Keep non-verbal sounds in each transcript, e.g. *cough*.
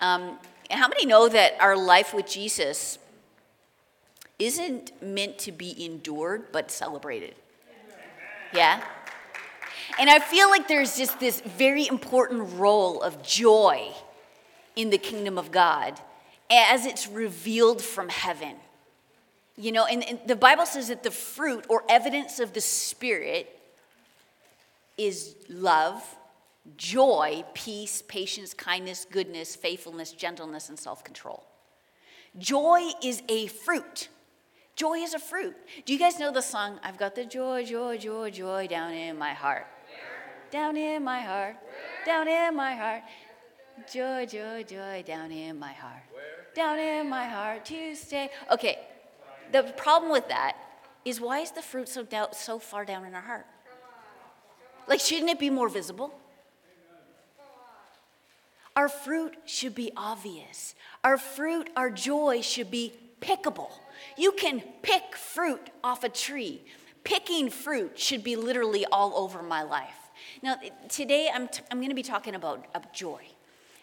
Um, how many know that our life with Jesus isn't meant to be endured but celebrated? Yeah? And I feel like there's just this very important role of joy in the kingdom of God as it's revealed from heaven. You know, and, and, the Bible says that the fruit or evidence of the Spirit is love, joy, peace, patience, kindness, goodness, faithfulness, gentleness, and self control. Joy is a fruit. Joy is a fruit. Do you guys know the song, I've got the joy, joy, joy, joy down in my heart? Down in my heart, down in my heart. Joy, joy, joy down in my heart. Down in my heart to stay. Okay, the problem with that is why is the fruit so, down, so far down in our heart? Like, shouldn't it be more visible? Our fruit should be obvious. Our fruit, our joy should be pickable. You can pick fruit off a tree. Picking fruit should be literally all over my life. Now, today I'm, t- I'm going to be talking about, about joy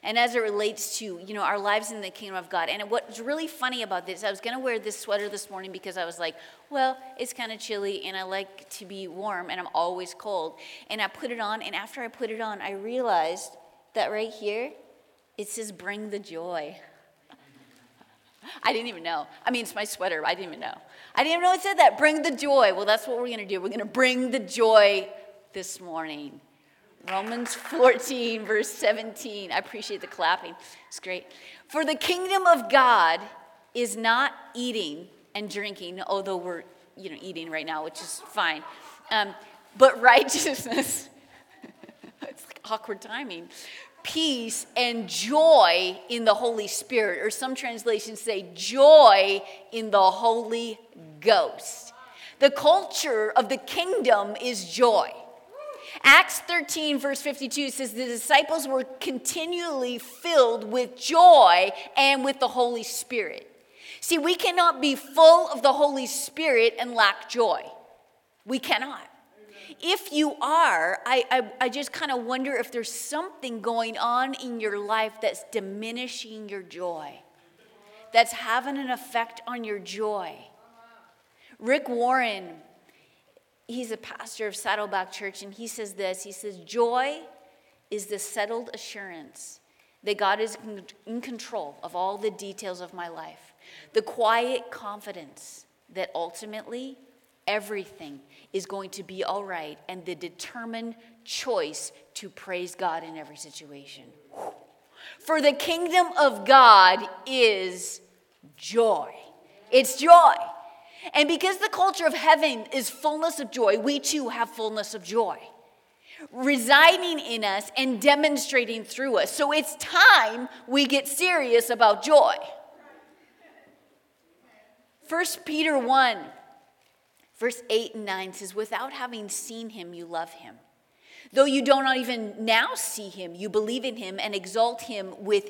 and as it relates to you know our lives in the kingdom of god and what's really funny about this i was going to wear this sweater this morning because i was like well it's kind of chilly and i like to be warm and i'm always cold and i put it on and after i put it on i realized that right here it says bring the joy I didn't even know. I mean, it's my sweater. I didn't even know. I didn't even know it said that. Bring the joy. Well, that's what we're going to do. We're going to bring the joy this morning. Romans 14, verse 17. I appreciate the clapping. It's great. For the kingdom of God is not eating and drinking, although we're you know eating right now, which is fine. Um, but *laughs* righteousness. *laughs* it's like awkward timing. Peace and joy in the Holy Spirit, or some translations say joy in the Holy Ghost. The culture of the kingdom is joy. Acts 13, verse 52 says the disciples were continually filled with joy and with the Holy Spirit. See, we cannot be full of the Holy Spirit and lack joy. We cannot. If you are, I, I, I just kind of wonder if there's something going on in your life that's diminishing your joy, that's having an effect on your joy. Rick Warren he's a pastor of Saddleback Church, and he says this He says, Joy is the settled assurance that God is in control of all the details of my life, the quiet confidence that ultimately everything is going to be all right, and the determined choice to praise God in every situation. For the kingdom of God is joy. It's joy. And because the culture of heaven is fullness of joy, we too have fullness of joy residing in us and demonstrating through us. So it's time we get serious about joy. 1 Peter 1, verse 8 and 9 says, Without having seen him, you love him. Though you do not even now see him, you believe in him and exalt him with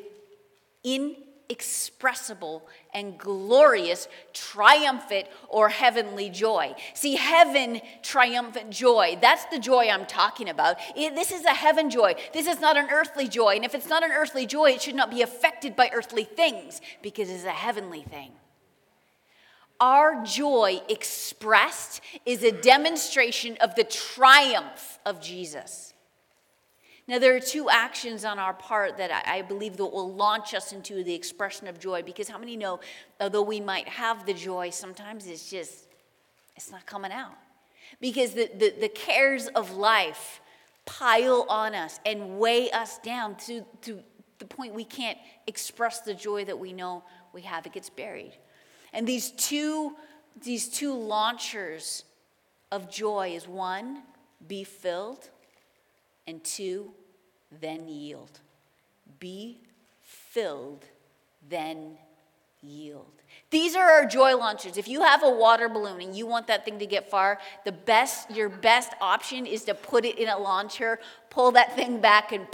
inexpressible and glorious, triumphant, or heavenly joy. See, heaven triumphant joy, that's the joy I'm talking about. It, this is a heaven joy. This is not an earthly joy. And if it's not an earthly joy, it should not be affected by earthly things because it's a heavenly thing. Our joy expressed is a demonstration of the triumph of Jesus. Now, there are two actions on our part that I, believe that will launch us into the expression of joy because how many know, although we might have the joy, sometimes it's just, it's not coming out. Because the, the, the cares of life pile on us and weigh us down to, to the point we can't express the joy that we know we have. It gets buried. And these two, these two launchers of joy is one, be filled and two, then yield. Be filled, then yield. These are our joy launchers. If you have a water balloon and you want that thing to get far, the best, your best option is to put it in a launcher, pull that thing back, and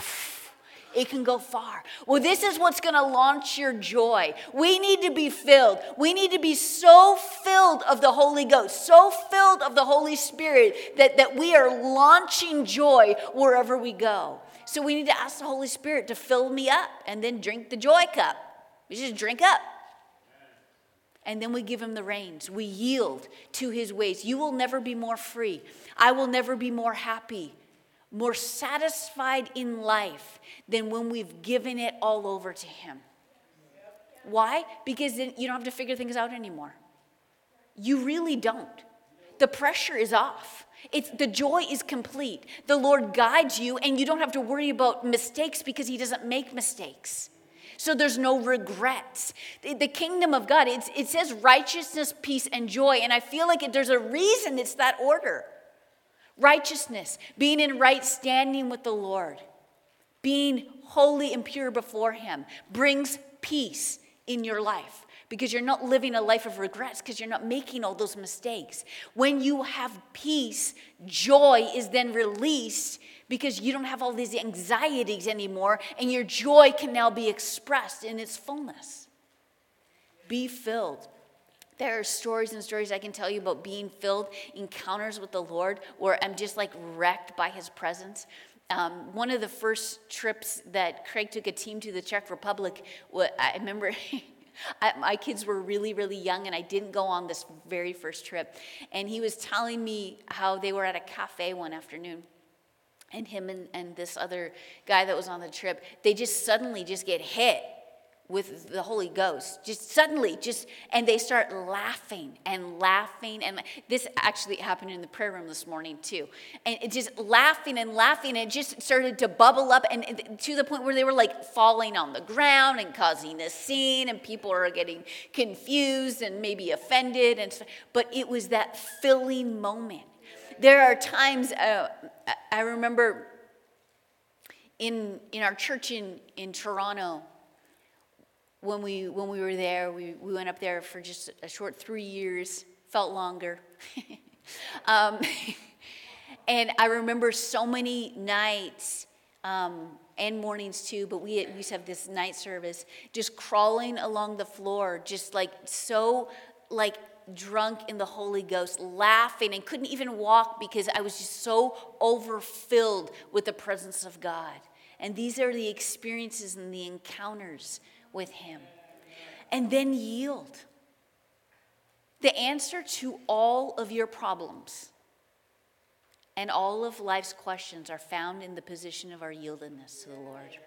it can go far. Well, this is what's going to launch your joy. We need to be filled. We need to be so filled of the Holy Ghost, so filled of the Holy Spirit that, that we are launching joy wherever we go. So we need to ask the Holy Spirit to fill me up and then drink the joy cup. We just drink up. And then we give him the reins. We yield to his ways. You will never be more free. I will never be more happy, more satisfied in life than when we've given it all over to him. Why? Because then you don't have to figure things out anymore. You really don't. The pressure is off. It's, the joy is complete. The Lord guides you, and you don't have to worry about mistakes because He doesn't make mistakes. So there's no regrets. The, the kingdom of God, it says righteousness, peace, and joy. And I feel like it, there's a reason it's that order. Righteousness, being in right standing with the Lord, being holy and pure before Him, brings peace in your life because you're not living a life of regrets because you're not making all those mistakes. When you have peace, joy is then released because you don't have all these anxieties anymore and your joy can now be expressed in its fullness. Be filled. There are stories and stories I can tell you about being filled, encounters with the Lord where I'm just like wrecked by his presence. Um, one of the first trips that Craig took a team to the Czech Republic, I remember *laughs* I, my kids were really, really young, and I didn't go on this very first trip. And he was telling me how they were at a cafe one afternoon. And him and, and this other guy that was on the trip, they just suddenly just get hit with the Holy Ghost. Just suddenly, just, and they start laughing and laughing. And this actually happened in the prayer room this morning, too. And it just laughing and laughing, and it just started to bubble up, and to the point where they were like falling on the ground and causing a scene, and people are getting confused and maybe offended. And stuff. But it was that filling moment. There are times, uh, I remember in, in our church in, in Toronto, when we when we were there we, we went up there for just a short three years felt longer. *laughs* Um, *laughs* and i remember so many nights um, and mornings too but we, we used to have this night service just crawling along the floor just like so like drunk in the holy ghost laughing and couldn't even walk because i was just so overfilled with the presence of god. And these are the experiences and the encounters with Him. And then yield. The answer to all of your problems and all of life's questions are found in the position of our yieldedness to the Lord.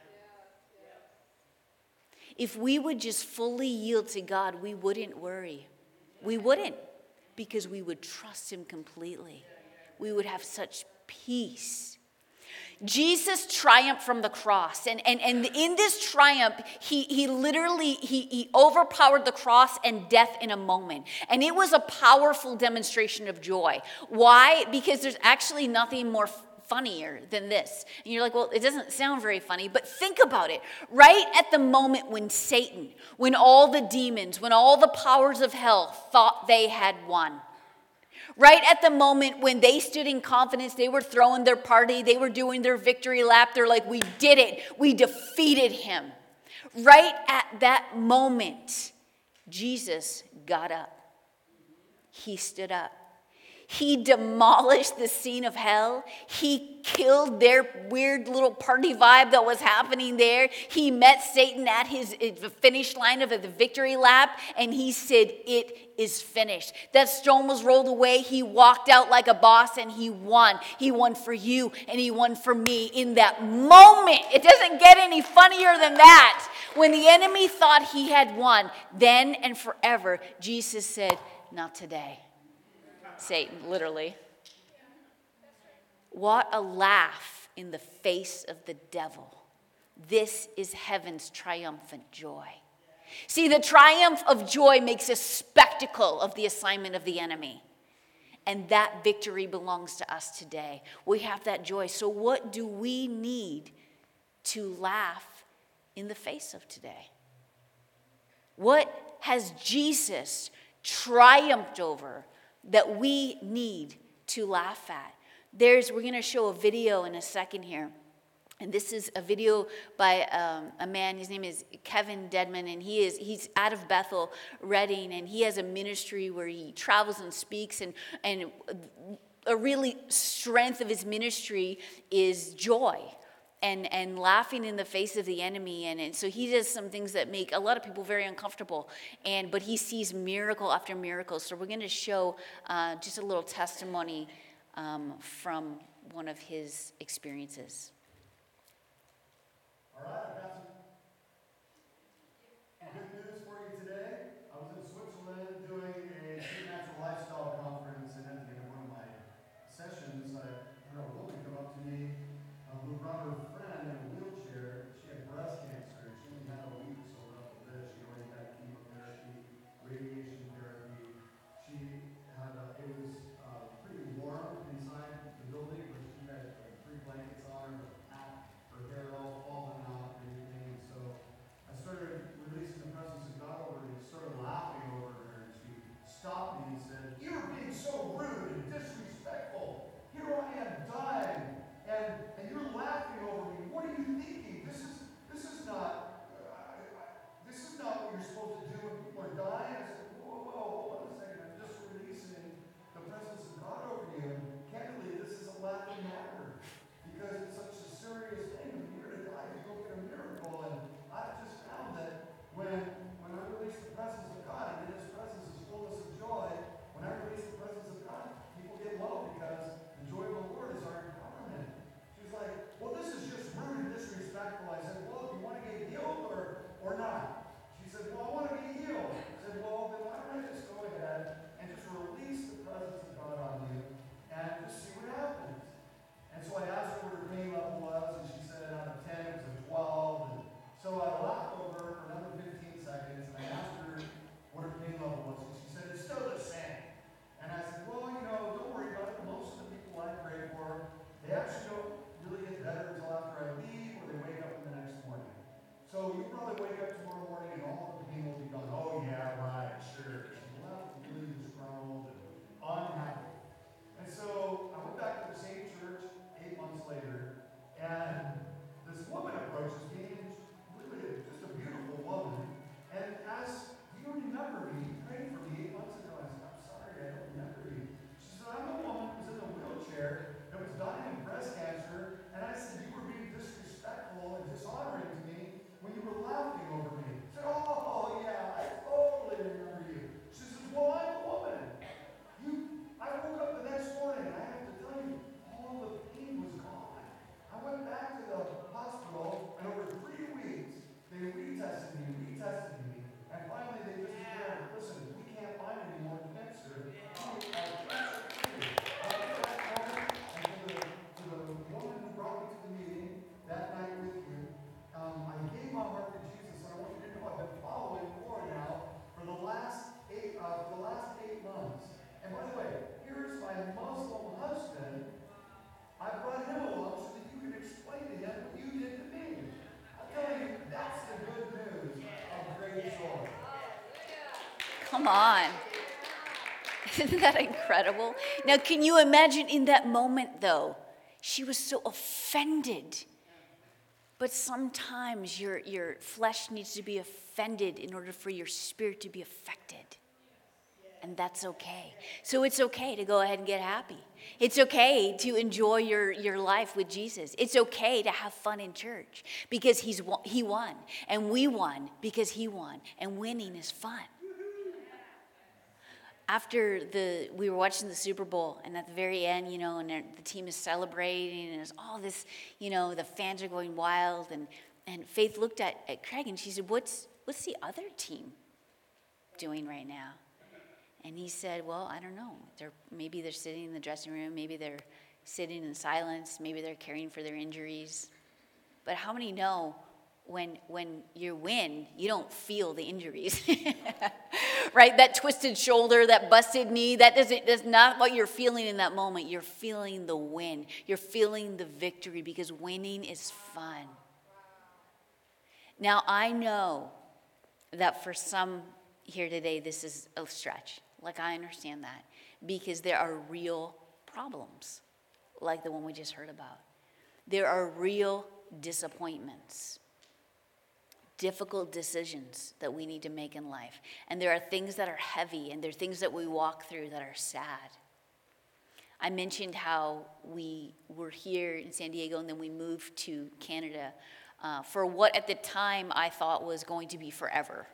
If we would just fully yield to God, we wouldn't worry. We wouldn't because we would trust Him completely. We would have such peace Jesus triumphed from the cross. And, and, and in this triumph, he, he literally, he, he overpowered the cross and death in a moment. And it was a powerful demonstration of joy. Why? Because there's actually nothing more funnier than this. And you're like, well, it doesn't sound very funny, but think about it. Right at the moment when Satan, when all the demons, when all the powers of hell thought they had won, Right at the moment when they stood in confidence, they were throwing their party, they were doing their victory lap. They're like, We did it, we defeated him. Right at that moment, Jesus got up. He stood up. He demolished the scene of hell. He killed their weird little party vibe that was happening there. He met Satan at his finish line of the victory lap and he said, It is finished. That stone was rolled away. He walked out like a boss and he won. He won for you and he won for me in that moment. It doesn't get any funnier than that. When the enemy thought he had won, then and forever, Jesus said, Not today. Satan, literally. What a laugh in the face of the devil. This is heaven's triumphant joy. See, the triumph of joy makes a spectacle of the assignment of the enemy. And that victory belongs to us today. We have that joy. So, what do we need to laugh in the face of today? What has Jesus triumphed over that we need to laugh at. There's, we're going to show a video in a second here. And this is a video by um, a man. His name is Kevin Dedmon, and he is he's out of Bethel, Redding, and he has a ministry where he travels and speaks. And and a really strength of his ministry is joy and and laughing in the face of the enemy. And, and so he does some things that make a lot of people very uncomfortable. And but he sees miracle after miracle. So we're going to show uh, just a little testimony um, from one of his experiences. All right Come on. *laughs* Isn't that incredible? Now, can you imagine in that moment, though? She was so offended. But sometimes your, your flesh needs to be offended in order for your spirit to be affected. And that's okay. So it's okay to go ahead and get happy. It's okay to enjoy your, your life with Jesus. It's okay to have fun in church because he's, he won. And we won because he won. And winning is fun after the we were watching the Super Bowl, and at the very end, you know, and the team is celebrating, and there's all this, you know, the fans are going wild, and and Faith looked at, at Craig and she said, "What's what's the other team doing right now?" And he said, "Well, I don't know. They're maybe they're sitting in the dressing room, maybe they're sitting in silence, maybe they're caring for their injuries." But how many know when when you win, you don't feel the injuries. *laughs* right? That twisted shoulder, that busted knee, that doesn't, that's not what you're feeling in that moment. You're feeling the win, you're feeling the victory because winning is fun. Now, I know that for some here today, this is a stretch. Like, I understand that because there are real problems, like the one we just heard about. There are real disappointments difficult decisions that we need to make in life. And there are things that are heavy, and there are things that we walk through that are sad. I mentioned how we were here in San Diego and then we moved to Canada uh, for what at the time I thought was going to be forever.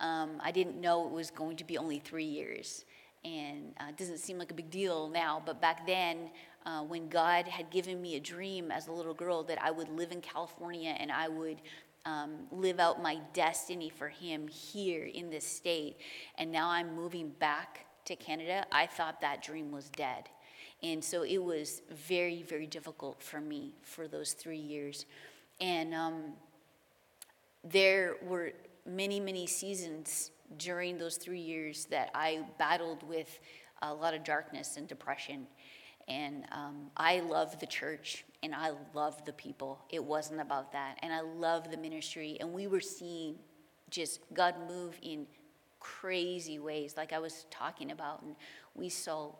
Um, I didn't know it was going to be only three years. And uh, it doesn't seem like a big deal now, but back then, uh, when God had given me a dream as a little girl that I would live in California and I would um, live out my destiny for Him here in this state, and now I'm moving back to Canada, I thought that dream was dead. And so it was very, very difficult for me for those three years. And um, there were many, many seasons during those three years that I battled with a lot of darkness and depression. And um, I love the church and I love the people. It wasn't about that. And I love the ministry. And we were seeing just God move in crazy ways, like I was talking about. And we saw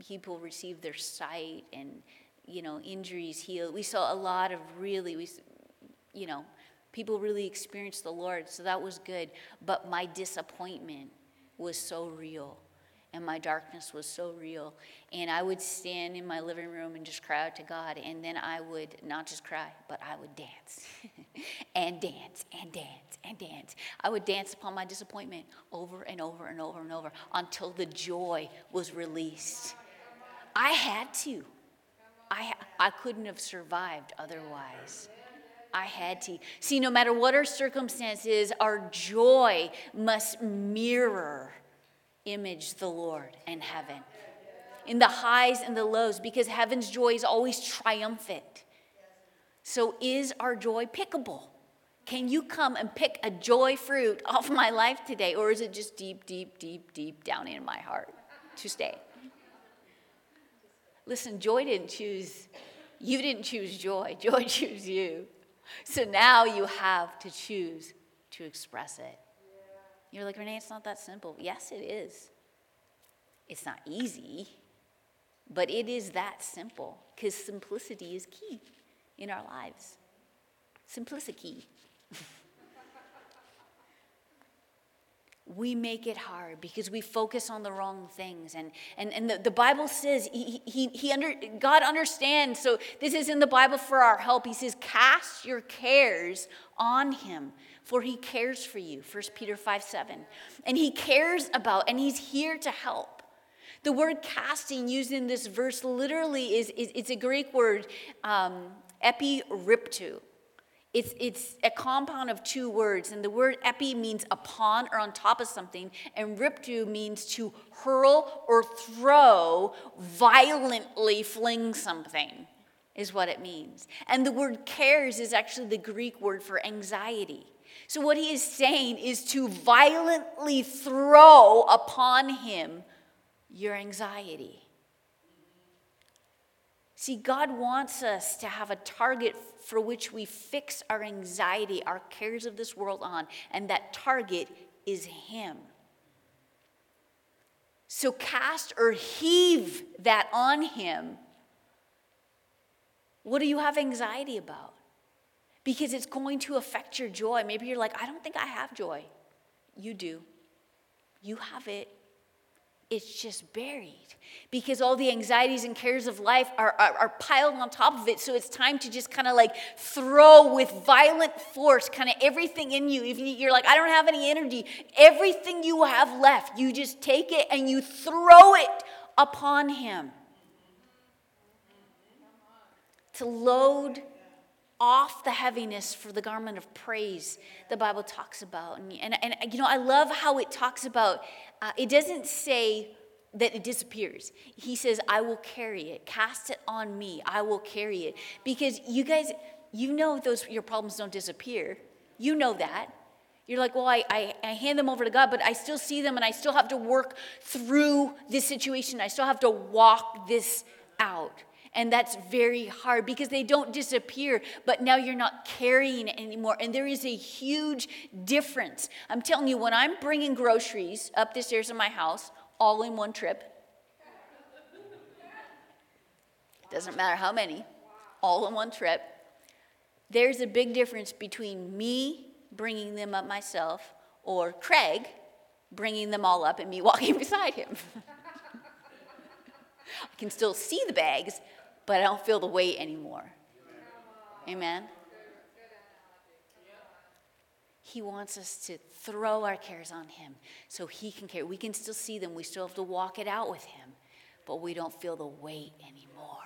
people receive their sight and you know injuries healed. We saw a lot of really we you know people really experienced the Lord, so that was good. But my disappointment was so real. And my darkness was so real. And I would stand in my living room and just cry out to God. And then I would not just cry, but I would dance *laughs* and dance and dance and dance. I would dance upon my disappointment over and over and over and over until the joy was released. I had to. I, I couldn't have survived otherwise. I had to. See, no matter what our circumstances, our joy must mirror, image the Lord and heaven. In the highs and the lows, because heaven's joy is always triumphant. So, is our joy pickable? Can you come and pick a joy fruit *laughs* off my life today, or is it just deep, deep, deep, deep down in my heart to stay? Listen, joy didn't choose, you didn't choose joy, *laughs* joy chose you. So now you have to choose to express it. You're like, Renee, it's not that simple. Yes, it is. It's not easy, but it is that simple because simplicity is key in our lives. Simplicity. *laughs* we make it hard because we focus on the wrong things. And, and, and the, the Bible says he, he, he under, God understands. So this is in the Bible for our help. He says, cast your cares on him, for he cares for you. 1 Peter 5 7. And he cares about, and he's here to help. The word casting used in this verse literally is, is it's a Greek word, um, epiriptu. It's, it's a compound of two words, and the word epi means upon or on top of something, and riptu means to hurl or throw, violently fling something, is what it means. And the word cares is actually the Greek word for anxiety. So, what he is saying is to violently throw upon him your anxiety. See, God wants us to have a target for which we fix our anxiety, our cares of this world on, and that target is Him. So cast or heave that on Him. What do you have anxiety about? Because it's going to affect your joy. Maybe you're like, I don't think I have joy. You do. You have it it's just buried because all the anxieties and cares of life are, are, are piled on top of it. So it's time to just kind of like throw with violent force kind of everything in you. Even you're like, I don't have any energy, everything you have left, you just take it and you throw it upon Him to load off the heaviness for the garment of praise the bible talks about and, and, and you know i love how it talks about uh, it doesn't say that it disappears. He says i will carry it. Cast it on me. I will carry it. Because you guys you know those your problems don't disappear. You know that. You're like, well, I, I, I, hand them over to God, but I still see them and I still have to work through this situation. I still have to walk this out. And that's very hard because they don't disappear, but now you're not carrying anymore. And there is a huge difference. I'm telling you, when I'm bringing groceries up the stairs of my house, all in one trip, doesn't matter how many, all in one trip, there's a big difference between me bringing them up myself or Craig bringing them all up and me *laughs* walking beside him. *laughs* I can still see the bags, but I don't feel the weight anymore. Amen. He wants us to throw our cares on Him so He can carry. We can still see them, we still have to walk it out with Him, but we don't feel the weight anymore.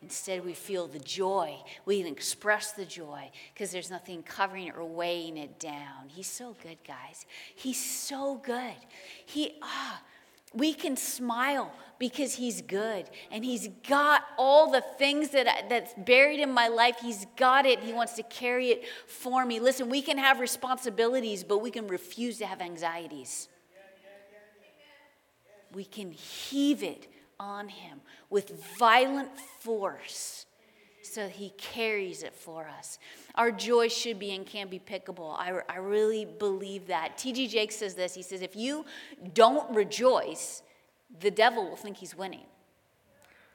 Instead, we feel the joy. We can express the joy because there's nothing covering it or weighing it down. He's so good, guys. He's so good. He, ah, we can smile because he's good and he's got all the things that that's buried in my life. He's got it. He wants to carry it for me. Listen we can have responsibilities but we can refuse to have anxieties. We can heave it on him with violent force so he carries it for us. Our joy should be and can be pickable. I, I really believe that. T.D. Jakes says this he says, If you don't rejoice, the devil will think he's winning,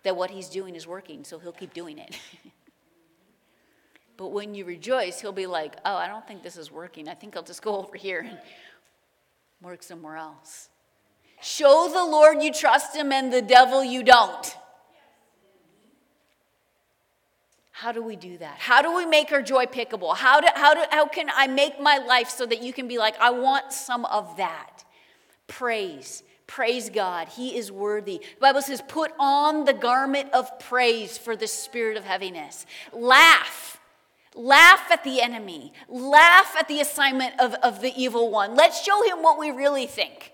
that what he's doing is working, so he'll keep doing it. *laughs* but when you rejoice, he'll be like, Oh, I don't think this is working. I think I'll just go over here and work somewhere else. Show the Lord you trust him and the devil you don't. How do we do that? How do we make our joy pickable? How, do, how, do, how can I make my life so that you can be like, I want some of that? Praise. Praise God. He is worthy. The Bible says, put on the garment of praise for the spirit of heaviness. Laugh. Laugh at the enemy. Laugh at the assignment of, of the evil one. Let's show him what we really think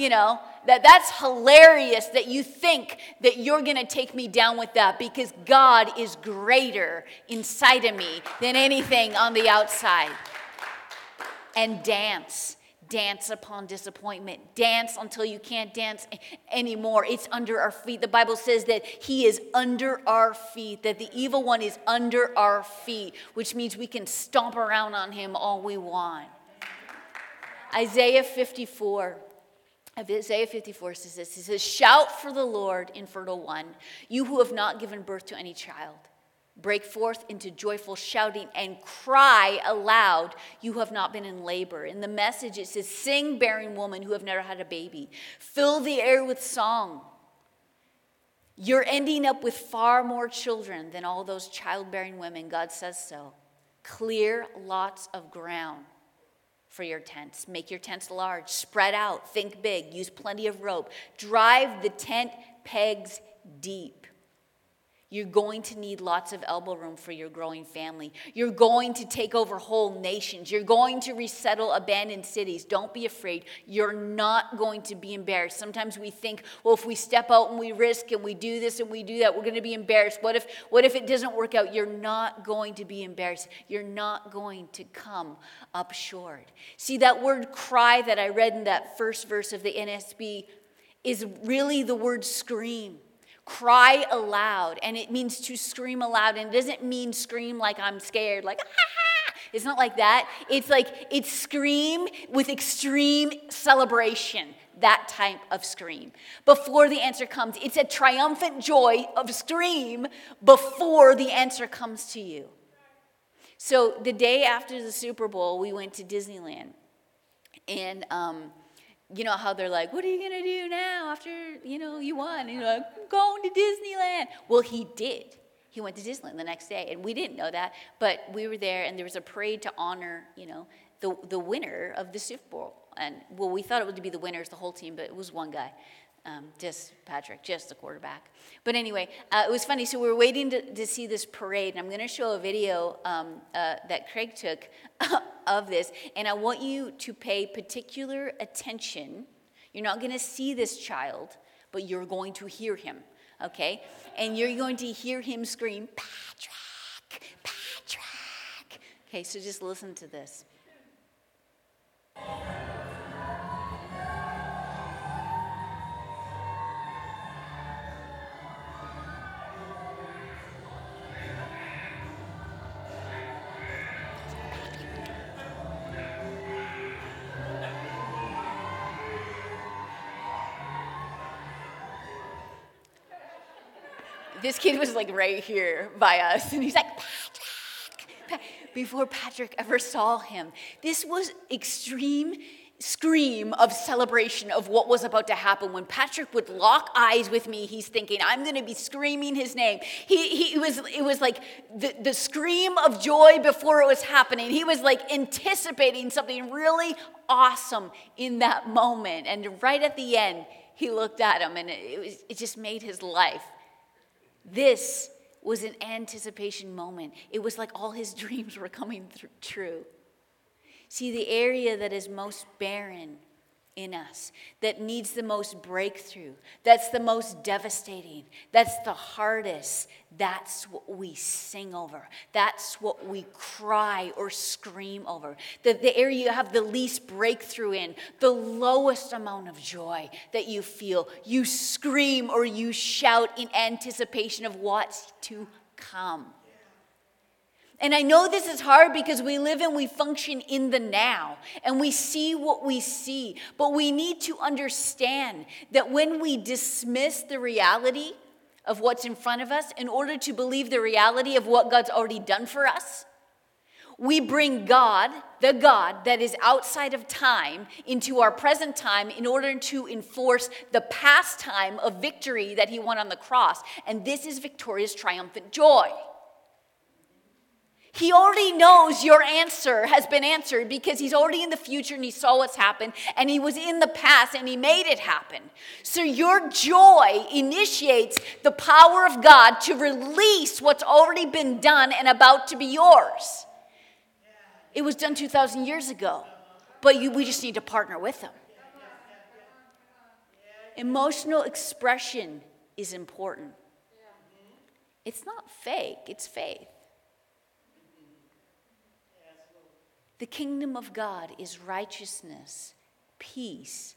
you know, that that's hilarious that you think that you're going to take me down with that because God is greater inside of me than anything on the outside. And dance. Dance upon disappointment. Dance until you can't dance anymore. It's under our feet. The Bible says that He is under our feet, that the evil one is under our feet, which means we can stomp around on Him all we want. Isaiah 54. Isaiah 54 says this He says, Shout for the Lord, infertile one, you who have not given birth to any child. Break forth into joyful shouting and cry aloud, you have not been in labor. In the message, it says, Sing, bearing woman who have never had a baby. Fill the air with song. You're ending up with far more children than all those childbearing women. God says so. Clear lots of ground for your tents. Make your tents large, spread out, think big, use plenty of rope. Drive the tent pegs deep. You're going to need lots of elbow room for your growing family. You're going to take over whole nations. You're going to resettle abandoned cities. Don't be afraid. You're not going to be embarrassed. Sometimes we think, well, if we step out and we risk and we do this and we do that, we're going to be embarrassed. What if, what if it doesn't work out? You're not going to be embarrassed. You're not going to come up short. See, that word cry that I read in that first verse of the NSB is really the word scream cry aloud and it means to scream aloud and it doesn't mean scream like i'm scared like ah, it's not like that. It's like it's scream with extreme celebration that type of scream. Before the answer comes it's a triumphant joy of scream before the answer comes to you. So the day after the super bowl we went to disneyland and um, you know how they're like, what are you going to do now after, you know, you won? And you're like, I'm going to Disneyland. Well, he did. He went to Disneyland the next day, and we didn't know that, but we were there, and there was a parade to honor, you know, the, the winner of the Super Bowl. And, well, we thought it would be the winners, the whole team, but it was one guy. Um, just Patrick, just the quarterback. But anyway, uh, it was funny. So we were waiting to, to see this parade, and I'm going to show a video um, uh, that Craig took *laughs* of this, and I want you to pay particular attention. You're not going to see this child, but you're going to hear him, okay? And you're going to hear him scream, Patrick, Patrick. Okay, so just listen to this. This kid was like right here by us, and he's like, Patrick, before Patrick ever saw him. This was extreme scream of celebration of what was about to happen. When Patrick would lock eyes with me, he's thinking, I'm going to be screaming his name. He, he was, it was like the, the scream of joy before it was happening. He was like anticipating something really awesome in that moment. And right at the end, he looked at him and it, was, it just made his life. This was an anticipation moment. It was like all his *laughs* dreams were coming th- true. See, the area that is most barren in us, that needs the most breakthrough, that's the most devastating, that's the hardest, that's what we sing over. That's what we cry or scream over. The, the area you have the least breakthrough in, the lowest amount of joy that you feel, you scream or you shout in anticipation of what's to come. And I know this is hard because we live and we function in the now and we see what we see. But we need to understand that when we dismiss the reality of what's in front of us in order to believe the reality of what God's already done for us, we bring God, the God that is outside of time, into our present time in order to enforce the past time of victory that He won on the cross. And this is victorious, triumphant joy. He already knows your answer has been answered because he's already in the future and he saw what's happened and he was in the past and he made it happen. So your joy initiates the power of God to release what's already been done and about to be yours. It was done 2,000 years ago, but you, we just need to partner with him. Emotional expression is important. It's not fake, it's faith. The kingdom of God is righteousness, peace,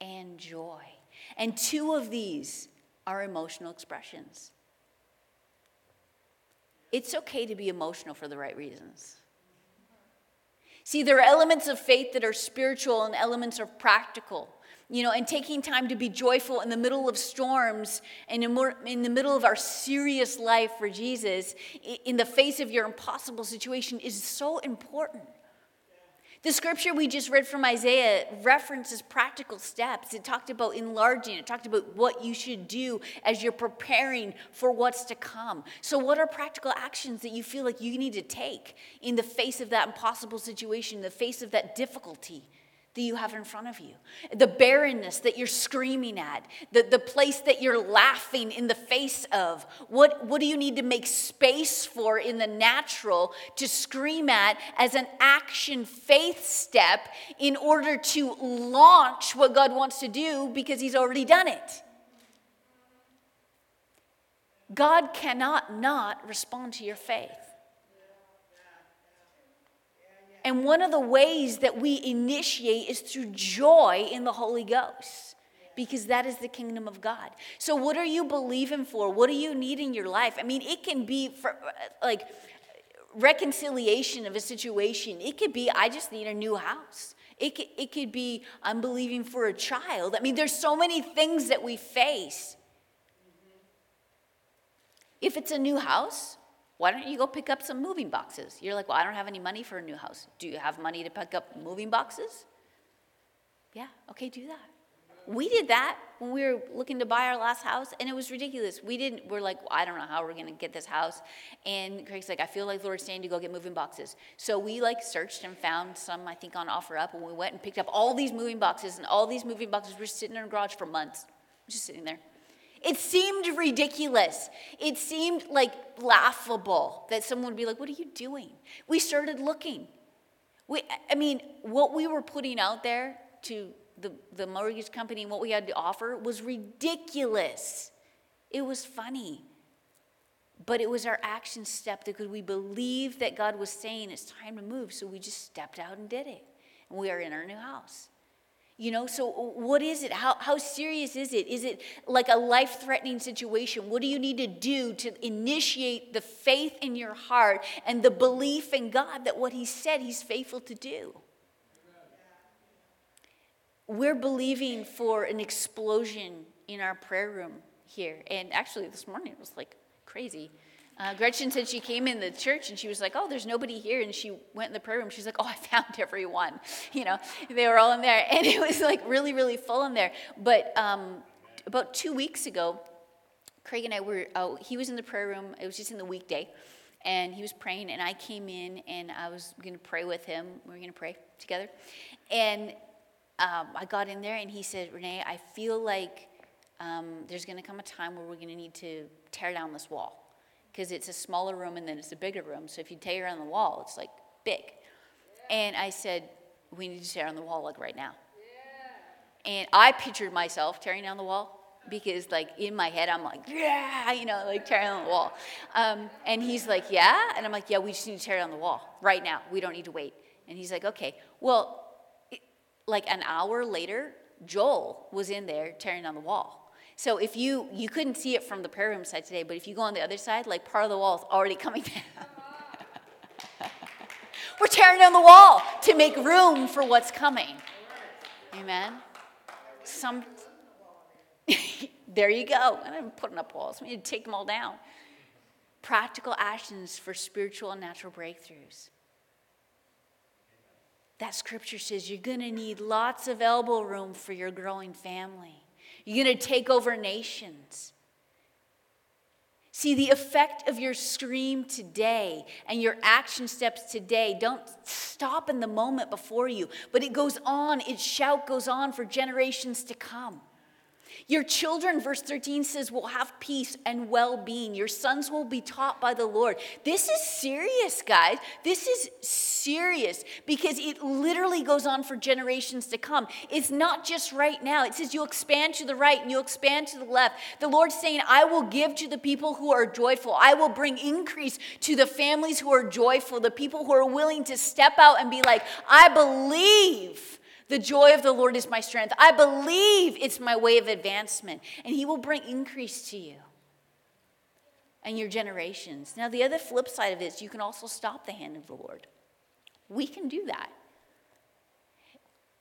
and joy. And two of these are emotional expressions. It's okay to be emotional for the right reasons. See, there are elements of faith that are spiritual and elements are practical. You know, and taking time to be joyful in the middle of storms and in the middle of our serious life for Jesus, in the face of your impossible situation, is so important. The scripture we just read from Isaiah references practical steps. It talked about enlarging, it talked about what you should do as you're preparing for what's to come. So, what are practical actions that you feel like you need to take in the face of that impossible situation, in the face of that difficulty? That you have in front of you, the barrenness that you're screaming at, the, the place that you're laughing in the face of. What, what do you need to make space for in the natural to scream at as an action faith step in order to launch what God wants to do because He's already done it? God cannot not respond to your faith. And one of the ways that we initiate is through joy in the Holy Ghost because that is the kingdom of God. So, what are you believing for? What do you need in your life? I mean, it can be for like reconciliation of a situation, it could be, I just need a new house. It could, it could be, I'm believing for a child. I mean, there's so many things that we face. If it's a new house, why don't you go pick up some moving boxes? You're like, well, I don't have any money for a new house. Do you have money to pick up moving boxes? Yeah, okay, do that. We did that when we were looking to buy our last house, and it was ridiculous. We didn't, we're like, well, I don't know how we're gonna get this house. And Craig's like, I feel like Lord's saying to go get moving boxes. So we like searched and found some, I think, on OfferUp, and we went and picked up all these moving boxes, and all these moving boxes were sitting in our garage for months, just sitting there. It seemed ridiculous. It seemed like laughable that someone would be like, What are you doing? We started looking. We, I mean, what we were putting out there to the, the mortgage company and what we had to offer was ridiculous. It was funny. But it was our action step that could we believe that God was saying it's time to move. So we just stepped out and did it. And we are in our new house. You know, so what is it? How, how serious is it? Is it like a life threatening situation? What do you need to do to initiate the faith in your heart and the belief in God that what He said He's faithful to do? We're believing for an explosion in our prayer room here. And actually, this morning it was like crazy. Uh, Gretchen said she came in the church and she was like, "Oh, there's nobody here," and she went in the prayer room. She's like, "Oh, I *laughs* found everyone." *laughs* You know, they were all in there, and it was like really, really full in there. But um, about two weeks ago, Craig and I were. Oh, he was in the prayer room. It was just in the weekday, and he was praying, and I came in and I was going to pray with him. We were going to pray together, and um, I got in there, and he said, "Renee, I feel like." Um, there's going to come a time where we're going to need to tear down this wall because it's a smaller room and then it's a bigger room. So if you tear on the wall, it's like big. And I said, we need to tear on the wall like right now. And I pictured myself tearing down the wall because like in my head I'm like yeah you know like tearing on the wall. Um, and he's like yeah? And I'm like yeah we just need to tear down the wall right now. We don't need to wait. And he's like okay. Well it, like an hour later Joel was in there tearing down the wall so if you, you couldn't see it from the prayer room side today, but if you go on the other side, like part of the wall is already coming down. *laughs* We're tearing down the wall to make room for what's coming. Amen. Some, *laughs* there you go. I'm putting up walls. We need to take them all down. Practical actions for spiritual and natural breakthroughs. That scripture says you're going to need lots of elbow room for your growing family. You're going to take over nations. See, the effect of your scream today and your action steps today don't stop in the moment before you, but it goes on, its shout goes on for generations to come. Your children, verse 13 says, will have peace and well being. Your sons will be taught by the Lord. This is serious, guys. This is serious because it literally goes on for generations to come. It's not just right now. It says you'll expand to the right and you'll expand to the left. The Lord's saying, I will give to the people who are joyful. I will bring increase to the families who are joyful, the people who are willing to step out and be like, I believe. The joy of the Lord is my strength. I believe it's my way of advancement, and He will bring increase to you and your generations. Now, the other flip side of it is you can also stop the hand of the Lord. We can do that.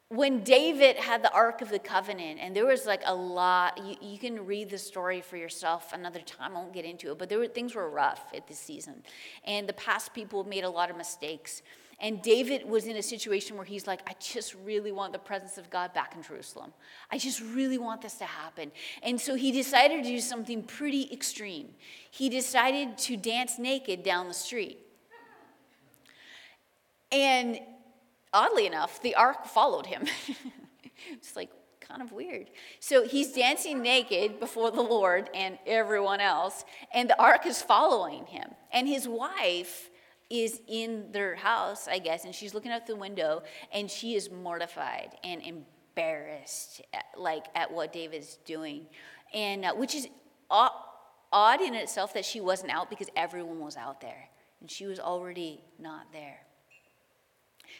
When David had the Ark of the Covenant, and there was like a lot, you, you can read the story for yourself another time, I won't get into it, but there were, things were rough at this season. And the past people made a lot of mistakes. And David was in a situation where he's like, I just really want the presence of God back in Jerusalem. I just really want this to happen. And so he decided to do something pretty extreme. He decided to dance naked down the street. And oddly enough, the ark followed him. *laughs* it's like kind of weird. So he's dancing naked before the Lord and everyone else, and the ark is following him. And his wife is in their house, I guess, and she's looking out the window and she is mortified and embarrassed, at, like at what David's doing, and uh, which is odd, odd in itself that she wasn't out because everyone was out there and she was already not there.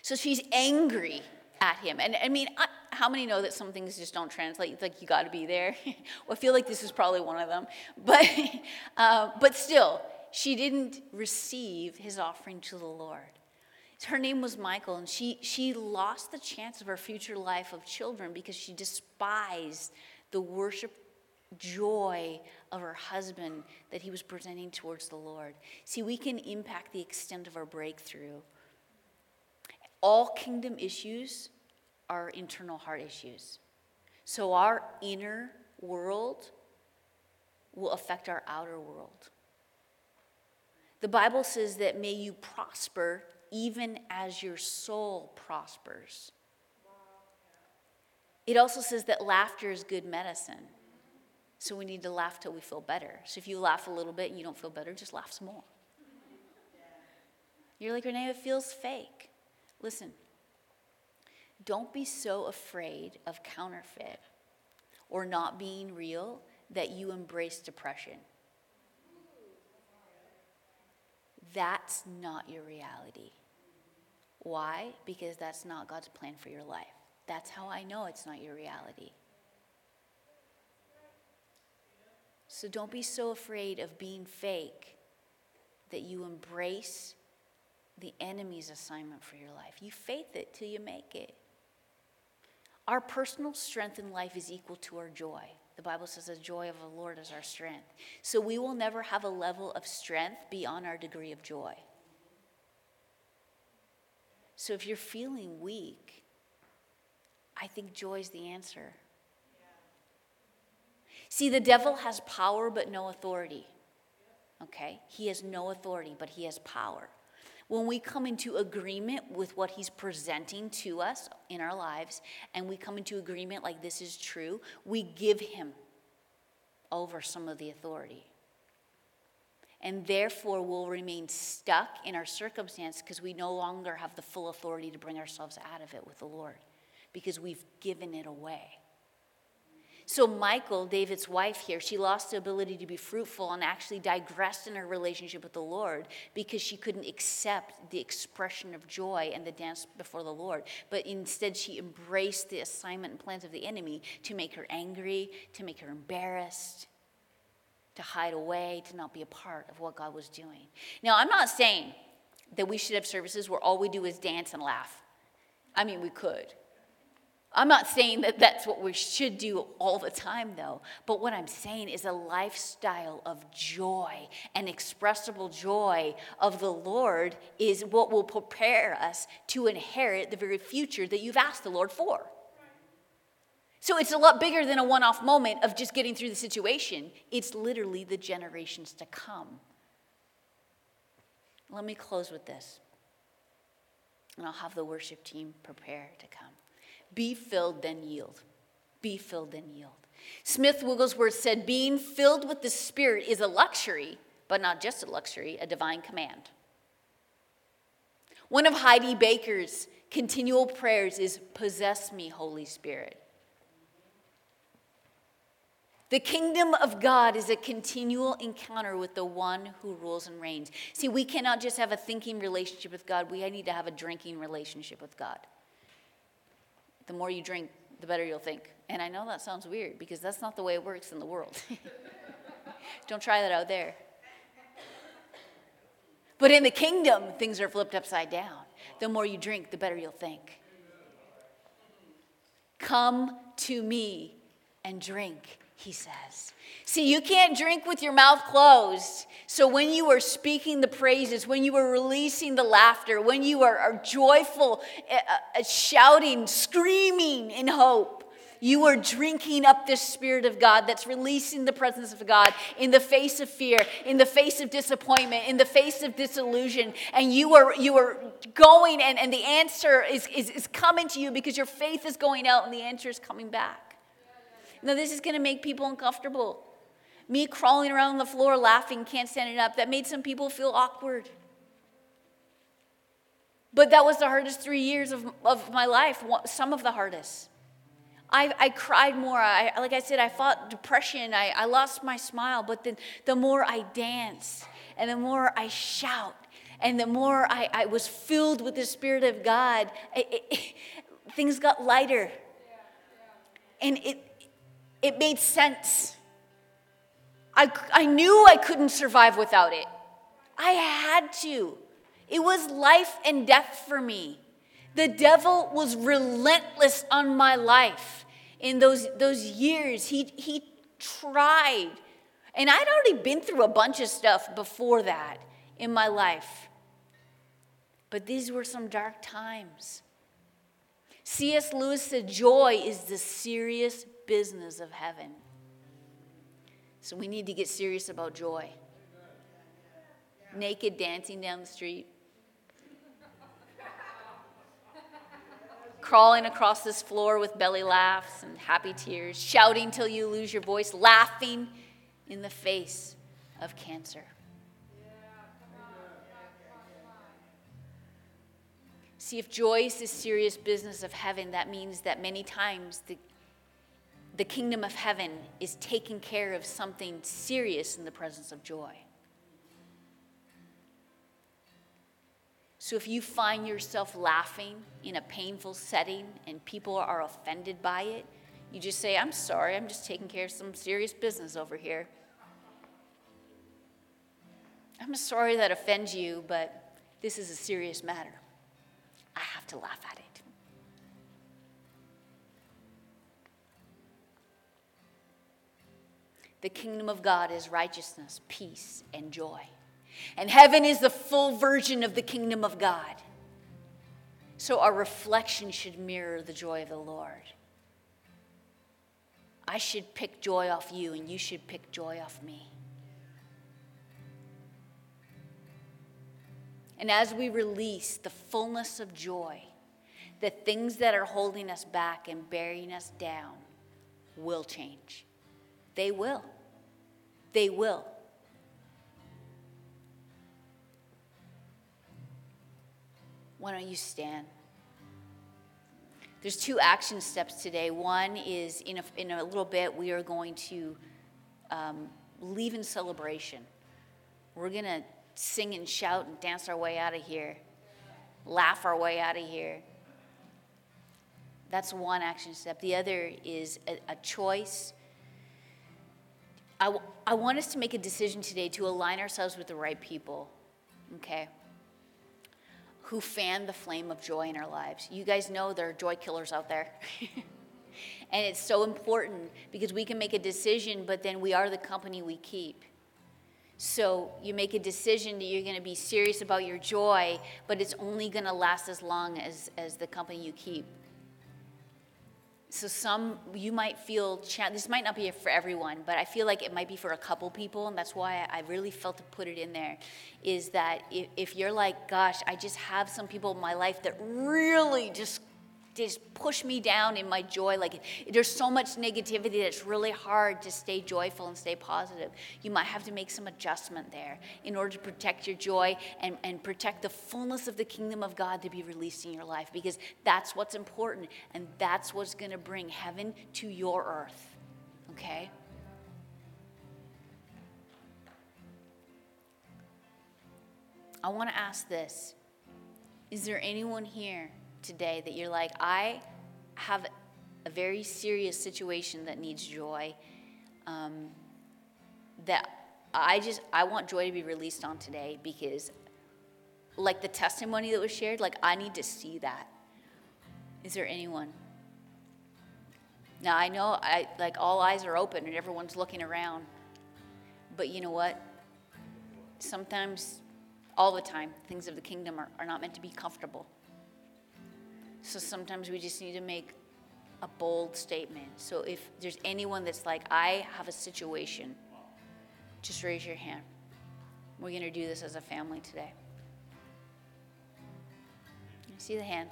So she's angry at him, and I mean, I, how many know that some things just don't translate? It's like you got to be there. well, *laughs* I feel like this is probably one of them, but *laughs* uh, but still she didn't receive his offering to the Lord. Her name was Michael, and she, she lost the chance of her future life of children because she despised the worship joy of her husband that he was presenting towards the Lord. See, we can impact the extent of our breakthrough. All kingdom issues are internal heart issues. So our inner world will affect our outer world. The Bible says that may you prosper even as your soul prospers. It also says that laughter is good medicine. So we need to laugh till we feel better. So if you laugh a little bit and you don't feel better, just laugh some more. You're like, Renee, it feels fake. Listen, don't be so afraid of counterfeit or not being real that you embrace depression. That's not your reality. Why? Because that's not God's plan for your life. That's how I know it's not your reality. So don't be so afraid of being fake that you embrace the enemy's assignment for your life. You faith it till you make it. Our personal strength in life is equal to our joy. The Bible says the joy of the Lord is our strength. So we will never have a level of strength beyond our degree of joy. So if you're feeling weak, I think joy is the answer. See, the devil has power but no authority. Okay? He has no authority, but he has power. When we come into agreement with what he's presenting to us in our lives, and we come into agreement like this is true, we give him over some of the authority. And therefore, we'll remain stuck in our circumstance because we no longer have the full authority to bring ourselves out of it with the Lord because we've given it away. So, Michael, David's wife here, she lost the ability to be fruitful and actually digressed in her relationship with the Lord because she couldn't accept the expression of joy and the dance before the Lord. But instead, she embraced the assignment and plans of the enemy to make her angry, to make her embarrassed, to hide away, to not be a part of what God was doing. Now, I'm not saying that we should have services where all we do is dance and laugh. I mean, we could. I'm not saying that that's what we should do all the time, though. But what I'm saying is a lifestyle of joy and expressible joy of the Lord is what will prepare us to inherit the very future that you've asked the Lord for. So it's a lot bigger than a one off moment of just getting through the situation. It's literally the generations to come. Let me close with this, and I'll have the worship team prepare to come. Be filled, then yield. Be filled, then yield. Smith Wigglesworth said, Being filled with the Spirit is a luxury, but not just a luxury, a divine command. One of Heidi Baker's continual prayers is, Possess me, Holy Spirit. The kingdom of God is a continual encounter with the one who rules and reigns. See, we cannot just have a thinking relationship with God, we need to have a drinking relationship with God the more you drink, the better you'll think. And I know that sounds weird because that's not the way it works in the world. *laughs* Don't try that out there. But in the kingdom, things are flipped upside down. The more you drink, the better you'll think. Come to me and drink, he says. See, you can't drink with your mouth closed. So when you are speaking the praises, when you are releasing the laughter, when you are, are joyful, uh, uh, shouting, screaming in hope, you are drinking up this Spirit of God that's releasing the presence of God in the face of fear, in the face of disappointment, in the face of disillusion. And you are, you are going, and, and the answer is, is, is coming to you because your faith is going out and the answer is coming back. Now, this is going to make people uncomfortable. Me crawling around the floor laughing, can't stand it up, that made some people feel awkward. But that was the hardest three years of, of my life, some of the hardest. I, I cried more. I, like I said, I fought depression. I, I lost my smile. But then the more I dance and the more I shout and the more I, I was filled with the Spirit of God, it, it, things got lighter. And it, it made sense. I, I knew I couldn't survive without it. I had to. It was life and death for me. The devil was relentless on my life in those, those years. He, he tried. And I'd already been through a bunch of stuff before that in my life. But these were some dark times. C.S. Lewis said, Joy is the serious business of heaven. So we need to get serious about joy. Naked dancing down the street. Crawling across this floor with belly laughs and happy tears, shouting till you lose your voice, laughing in the face of cancer. See, if joy is the serious business of heaven, that means that many times the the kingdom of heaven is taking care of something serious in the presence of joy. So if you find yourself laughing in a painful setting and people are offended by it, you just say, I'm sorry, I'm just taking care of some serious business over here. I'm sorry that offends you, but this is a serious matter. I have to laugh at it. The kingdom of God is righteousness, peace, and joy. And heaven is the full version of the kingdom of God. So our reflection should mirror the joy of the Lord. I should pick joy off you, and you should pick joy off me. And as we release the fullness of joy, the things that are holding us back and bearing us down will change. They will. They will. Why don't you stand? There's two action steps today. One is in a, in a little bit, we are going to um, leave in celebration. We're going to sing and shout and dance our way out of here, laugh our way out of here. That's one action step. The other is a, a choice. I, w- I want us to make a decision today to align ourselves with the right people, okay? Who fan the flame of joy in our lives. You guys know there are joy killers out there. *laughs* and it's so important because we can make a decision, but then we are the company we keep. So you make a decision that you're going to be serious about your joy, but it's only going to last as long as, as the company you keep so some you might feel cha- this might not be for everyone but i feel like it might be for a couple people and that's why i really felt to put it in there is that if, if you're like gosh i just have some people in my life that really just just push me down in my joy. Like there's so much negativity that it's really hard to stay joyful and stay positive. You might have to make some adjustment there in order to protect your joy and, and protect the fullness of the kingdom of God to be released in your life because that's what's important and that's what's going to bring heaven to your earth. Okay? I want to ask this Is there anyone here today that you're like, I have a very serious situation that needs joy. Um, that I just I want joy to be released on today because, like the testimony that was shared, like I need to see that. Is there anyone? Now I know I like all eyes are open and everyone's looking around, but you know what? Sometimes, all the time, things of the kingdom are, are not meant to be comfortable. So sometimes we just need to make a bold statement. So if there's anyone that's like, I have a situation, just raise your hand. We're going to do this as a family today. You see the hands.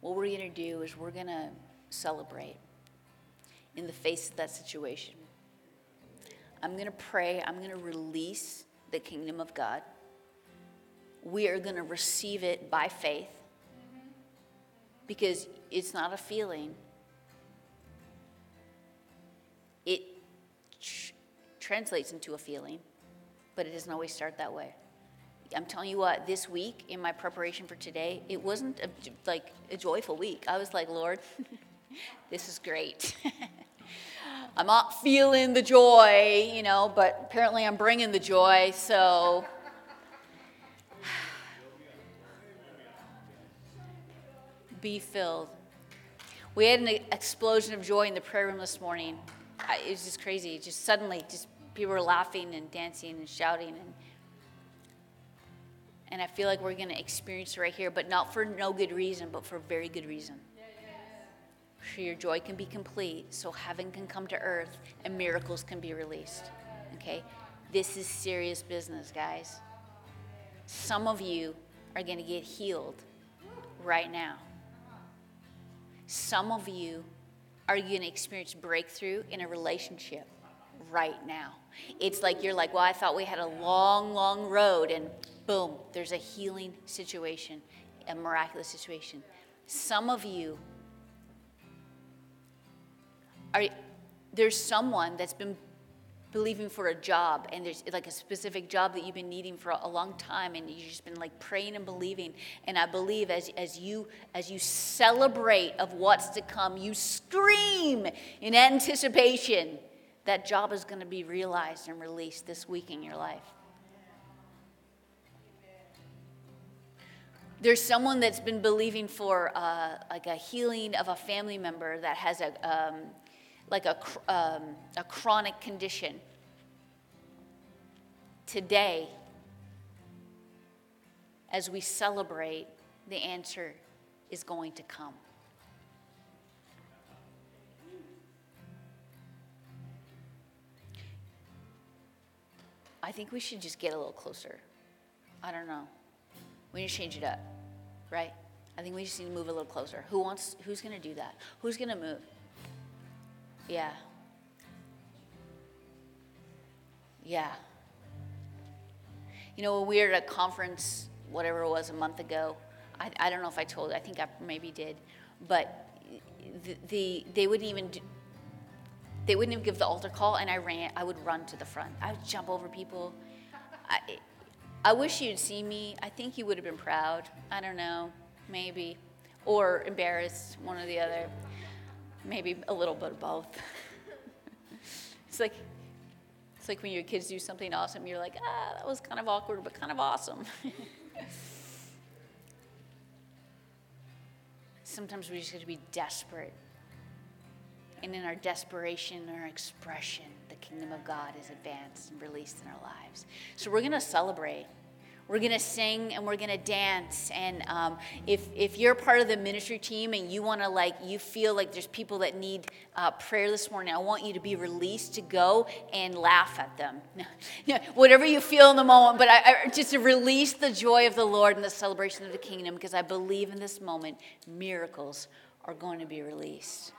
What we're going to do is we're going to celebrate in the face of that situation. I'm going to pray, I'm going to release the kingdom of God. We are going to receive it by faith because it's not a feeling. It tr- translates into a feeling, but it doesn't always start that way. I'm telling you what, this week in my preparation for today, it wasn't a, like a joyful week. I was like, Lord, *laughs* this is great. *laughs* I'm not feeling the joy, you know, but apparently I'm bringing the joy, so. *sighs* Be filled. We had an explosion of joy in the prayer room this morning. It was just crazy. Just suddenly, just people were laughing and dancing and shouting and and I feel like we're going to experience it right here, but not for no good reason, but for very good reason so your joy can be complete, so heaven can come to earth and miracles can be released. Okay? This is serious business, guys. Some of you are going to get healed right now. Some of you are going to experience breakthrough in a relationship right now. It's like you're like, well, I thought we had a long, long road, and boom, there's a healing situation, a miraculous situation. Some of you are, there's someone that's been believing for a job and there's like a specific job that you've been needing for a long time and you've just been like praying and believing. And i believe as, as you as you celebrate of what's to come you scream in anticipation that job is going to be realized and released this week in your life. There's someone that's been believing for uh, like a healing of a family member that has a um, like a, um, a chronic condition. Today, as we celebrate, the answer is going to come. I think we should just get a little closer. I don't know. We need to change it up, right? I think we just need to move a little closer. Who wants? Who's going to do that? Who's going to move? Yeah. Yeah. You know, when we were at a conference, whatever it was, a month ago, I, I don't know if I told, I think I maybe did, but the, the they wouldn't even do, they wouldn't even give the altar call, and I ran. I would run to the front. I would jump over people. I, I wish you'd seen me. I think you would have been proud. I don't know, maybe, or embarrassed, one or the other. Maybe a little bit of both. *laughs* it's like it's like when your kids do something awesome, you're like, ah, that was kind of awkward, but kind of awesome. *laughs* Sometimes we just have to be desperate. And in our desperation, our expression, the kingdom of God is advanced and released in our lives. So we're going to celebrate. We're going to sing and we're going to dance. And um, if, if you're part of the ministry team and you want to, like, you feel like there's people that need uh, prayer this morning, I want you to be released to go and laugh at them. *laughs* Whatever you feel in the moment, but I, I, just to release the joy of the Lord and the celebration of the kingdom because I believe in this moment miracles are going to be released.